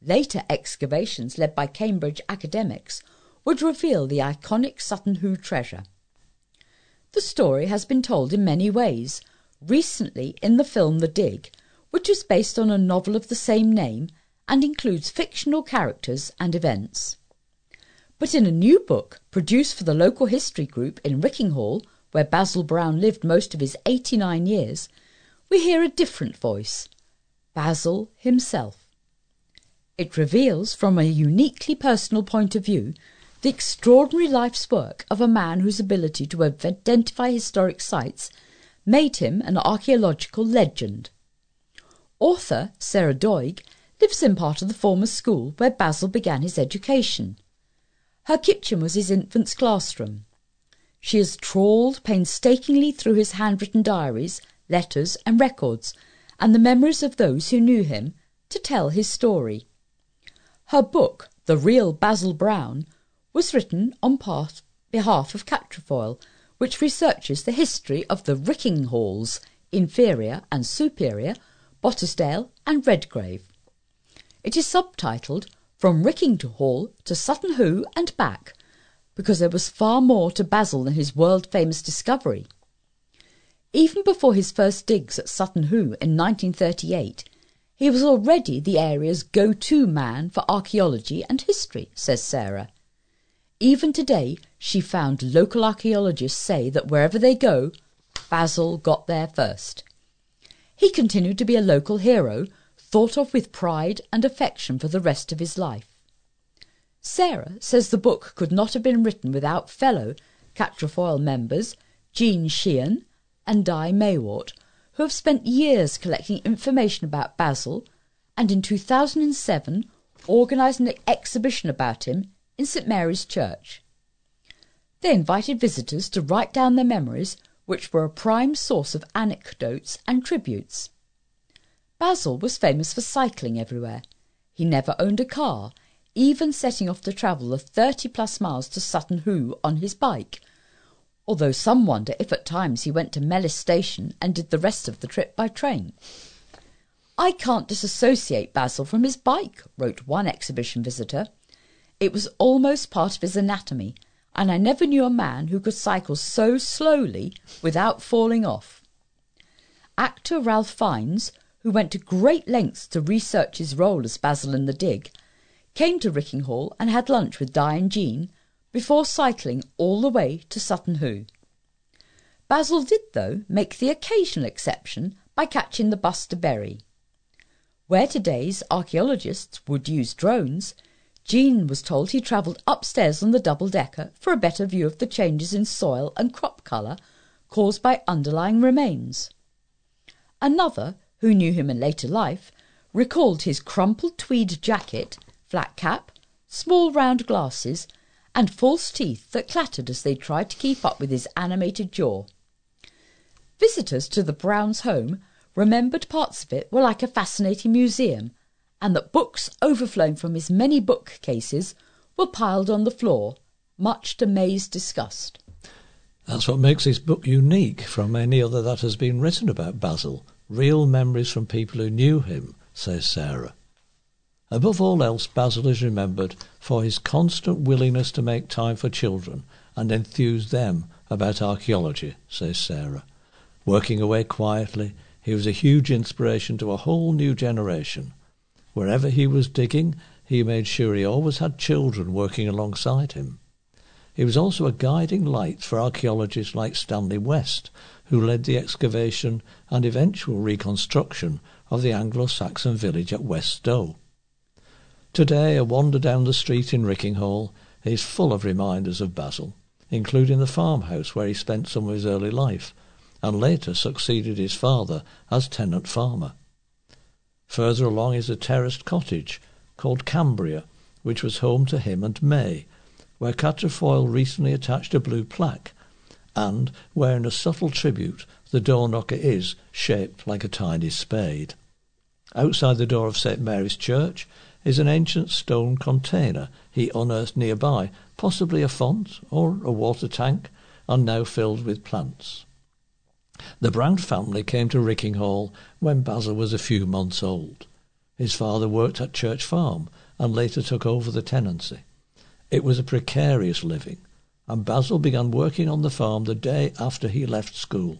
B: Later excavations led by Cambridge academics would reveal the iconic Sutton Hoo treasure. The story has been told in many ways, recently in the film The Dig, which is based on a novel of the same name and includes fictional characters and events. But in a new book produced for the local history group in Rickinghall, where Basil Brown lived most of his 89 years, we hear a different voice Basil himself. It reveals, from a uniquely personal point of view, the extraordinary life's work of a man whose ability to identify historic sites made him an archaeological legend. Author Sarah Doig lives in part of the former school where Basil began his education. Her kitchen was his infant's classroom. She has trawled painstakingly through his handwritten diaries, letters, and records, and the memories of those who knew him, to tell his story. Her book, The Real Basil Brown, was written on behalf of Quatrefoil, which researches the history of the Rickinghalls, Inferior and Superior, Botesdale, and Redgrave. It is subtitled from Rickinghall to Sutton Hoo and back, because there was far more to Basil than his world famous discovery. Even before his first digs at Sutton Hoo in 1938, he was already the area's go to man for archaeology and history, says Sarah. Even today, she found local archaeologists say that wherever they go, Basil got there first. He continued to be a local hero thought of with pride and affection for the rest of his life. Sarah says the book could not have been written without fellow Quatrefoil members Jean Sheehan and Di Maywort, who have spent years collecting information about Basil and in 2007 organised an exhibition about him in St Mary's Church. They invited visitors to write down their memories, which were a prime source of anecdotes and tributes. Basil was famous for cycling everywhere. He never owned a car, even setting off to travel the 30 plus miles to Sutton Hoo on his bike, although some wonder if at times he went to Mellis Station and did the rest of the trip by train. I can't disassociate Basil from his bike, wrote one exhibition visitor. It was almost part of his anatomy, and I never knew a man who could cycle so slowly without falling off. Actor Ralph Fiennes who went to great lengths to research his role as Basil in the dig, came to Rickinghall and had lunch with Di and Jean before cycling all the way to Sutton Hoo. Basil did, though, make the occasional exception by catching the bus to Bury. Where today's archaeologists would use drones, Jean was told he travelled upstairs on the double decker for a better view of the changes in soil and crop colour caused by underlying remains. Another who knew him in later life, recalled his crumpled tweed jacket, flat cap, small round glasses, and false teeth that clattered as they tried to keep up with his animated jaw. Visitors to the Browns' home remembered parts of it were like a fascinating museum, and that books overflowing from his many bookcases were piled on the floor, much to May's disgust.
C: That's what makes this book unique from any other that has been written about Basil real memories from people who knew him, says Sarah. Above all else, Basil is remembered for his constant willingness to make time for children and enthuse them about archaeology, says Sarah. Working away quietly, he was a huge inspiration to a whole new generation. Wherever he was digging, he made sure he always had children working alongside him. He was also a guiding light for archaeologists like Stanley West, who led the excavation and eventual reconstruction of the Anglo-Saxon village at West Stow. Today, a wander down the street in Rickinghall is full of reminders of Basil, including the farmhouse where he spent some of his early life and later succeeded his father as tenant farmer. Further along is a terraced cottage called Cambria, which was home to him and May, where Quatrefoil recently attached a blue plaque, and where in a subtle tribute the door knocker is shaped like a tiny spade. Outside the door of St. Mary's Church is an ancient stone container he unearthed nearby, possibly a font or a water tank, and now filled with plants. The Brown family came to Rickinghall when Basil was a few months old. His father worked at Church Farm and later took over the tenancy. It was a precarious living, and Basil began working on the farm the day after he left school.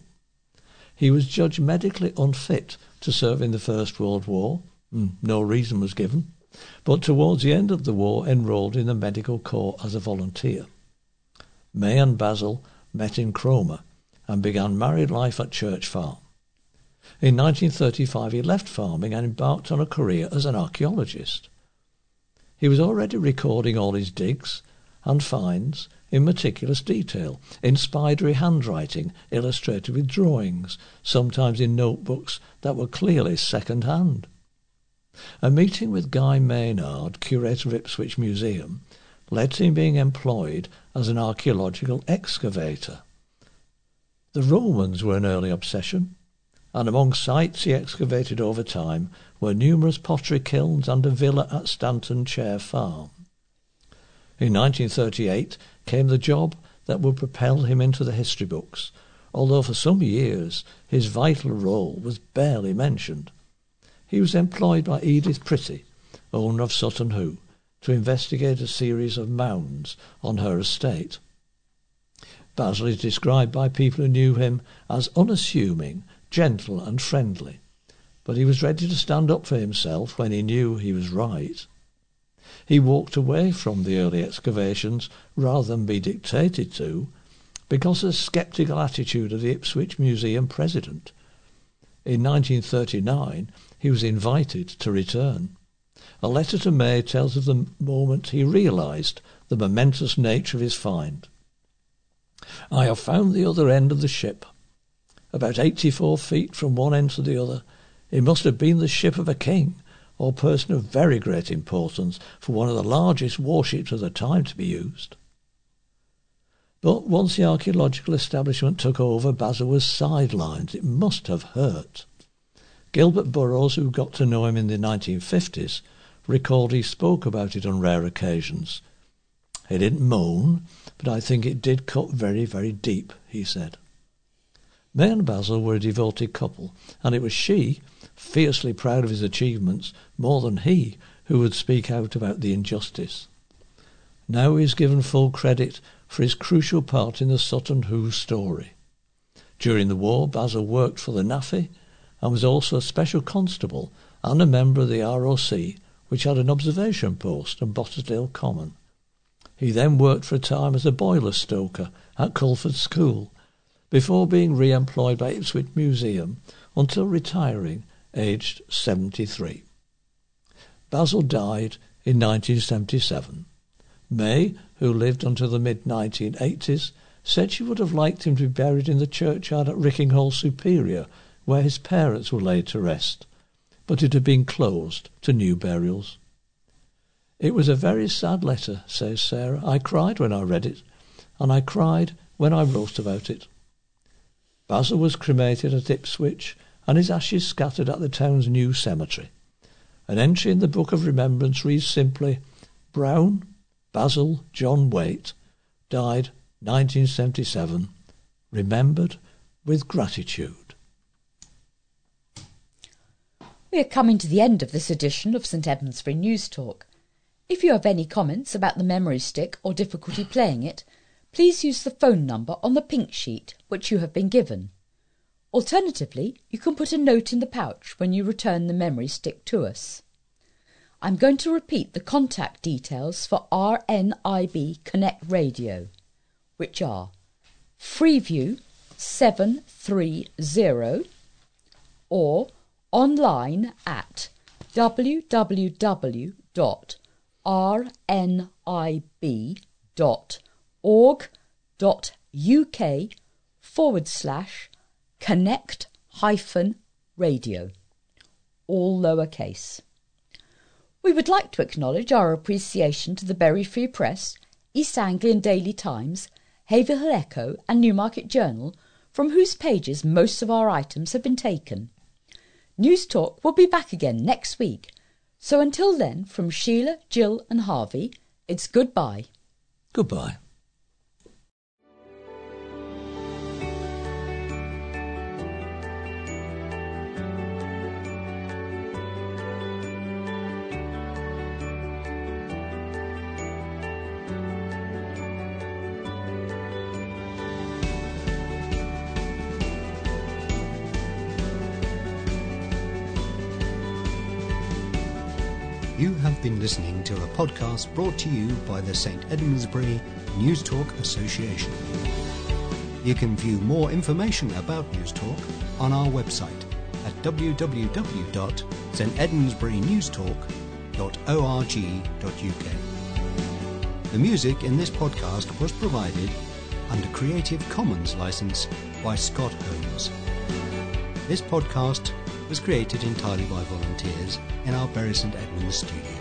C: He was judged medically unfit to serve in the First World War. Hmm, no reason was given, but towards the end of the war enrolled in the medical corps as a volunteer. May and Basil met in Cromer and began married life at Church Farm. In 1935 he left farming and embarked on a career as an archaeologist. He was already recording all his digs and finds in meticulous detail, in spidery handwriting illustrated with drawings, sometimes in notebooks that were clearly second hand. A meeting with Guy Maynard, curator of Ipswich Museum, led to him being employed as an archaeological excavator. The Romans were an early obsession, and among sites he excavated over time were numerous pottery kilns and a villa at Stanton Chare Farm. In 1938 came the job that would propel him into the history books, although for some years his vital role was barely mentioned. He was employed by Edith Pretty, owner of Sutton Hoo, to investigate a series of mounds on her estate. Basil is described by people who knew him as unassuming, gentle, and friendly, but he was ready to stand up for himself when he knew he was right. He walked away from the early excavations rather than be dictated to because of the sceptical attitude of the Ipswich Museum president. In 1939, he was invited to return. A letter to May tells of the moment he realized the momentous nature of his find. I have found the other end of the ship. About 84 feet from one end to the other, it must have been the ship of a king or person of very great importance for one of the largest warships of the time to be used. But once the archaeological establishment took over, Basil was sidelined. It must have hurt. Gilbert Burrows, who got to know him in the 1950s, recalled he spoke about it on rare occasions. He didn't moan, but I think it did cut very, very deep, he said. May and Basil were a devoted couple, and it was she, fiercely proud of his achievements, more than he, who would speak out about the injustice. Now he is given full credit for his crucial part in the Sutton Hoo story. During the war, Basil worked for the NAAFI and was also a special constable and a member of the ROC, which had an observation post on Botesdale Common. He then worked for a time as a boiler stoker at Culford School before being re-employed by Ipswich Museum until retiring aged 73. Basil died in 1977. May, who lived until the mid-1980s, said she would have liked him to be buried in the churchyard at Rickinghall Superior, where his parents were laid to rest, but it had been closed to new burials. It was a very sad letter, says Sarah. I cried when I read it, and I cried when I wrote about it. Basil was cremated at Ipswich, and his ashes scattered at the town's new cemetery. An entry in the Book of Remembrance reads simply, Brown, Basil John Waite, died 1977, remembered with gratitude.
B: We are coming to the end of this edition of St Edmundsbury News Talk. If you have any comments about the memory stick or difficulty playing it, please use the phone number on the pink sheet which you have been given. Alternatively, you can put a note in the pouch when you return the memory stick to us. I'm going to repeat the contact details for RNIB Connect Radio, which are Freeview 730 or online at www rnib dot org dot uk forward slash connect hyphen radio, all lowercase. We would like to acknowledge our appreciation to the Bury Free Press, East Anglian Daily Times, Haverhill Echo, and Newmarket Journal, from whose pages most of our items have been taken. News Talk will be back again next week. So until then, from Sheila, Jill, and Harvey, it's goodbye.
C: Goodbye.
A: Listening to a podcast brought to you by the St Edmundsbury News Talk Association. You can view more information about News Talk on our website at www.stedmundsburynewstalk.org.uk. The music in this podcast was provided under Creative Commons license by Scott Holmes. This podcast was created entirely by volunteers in our Bury St Edmunds studio.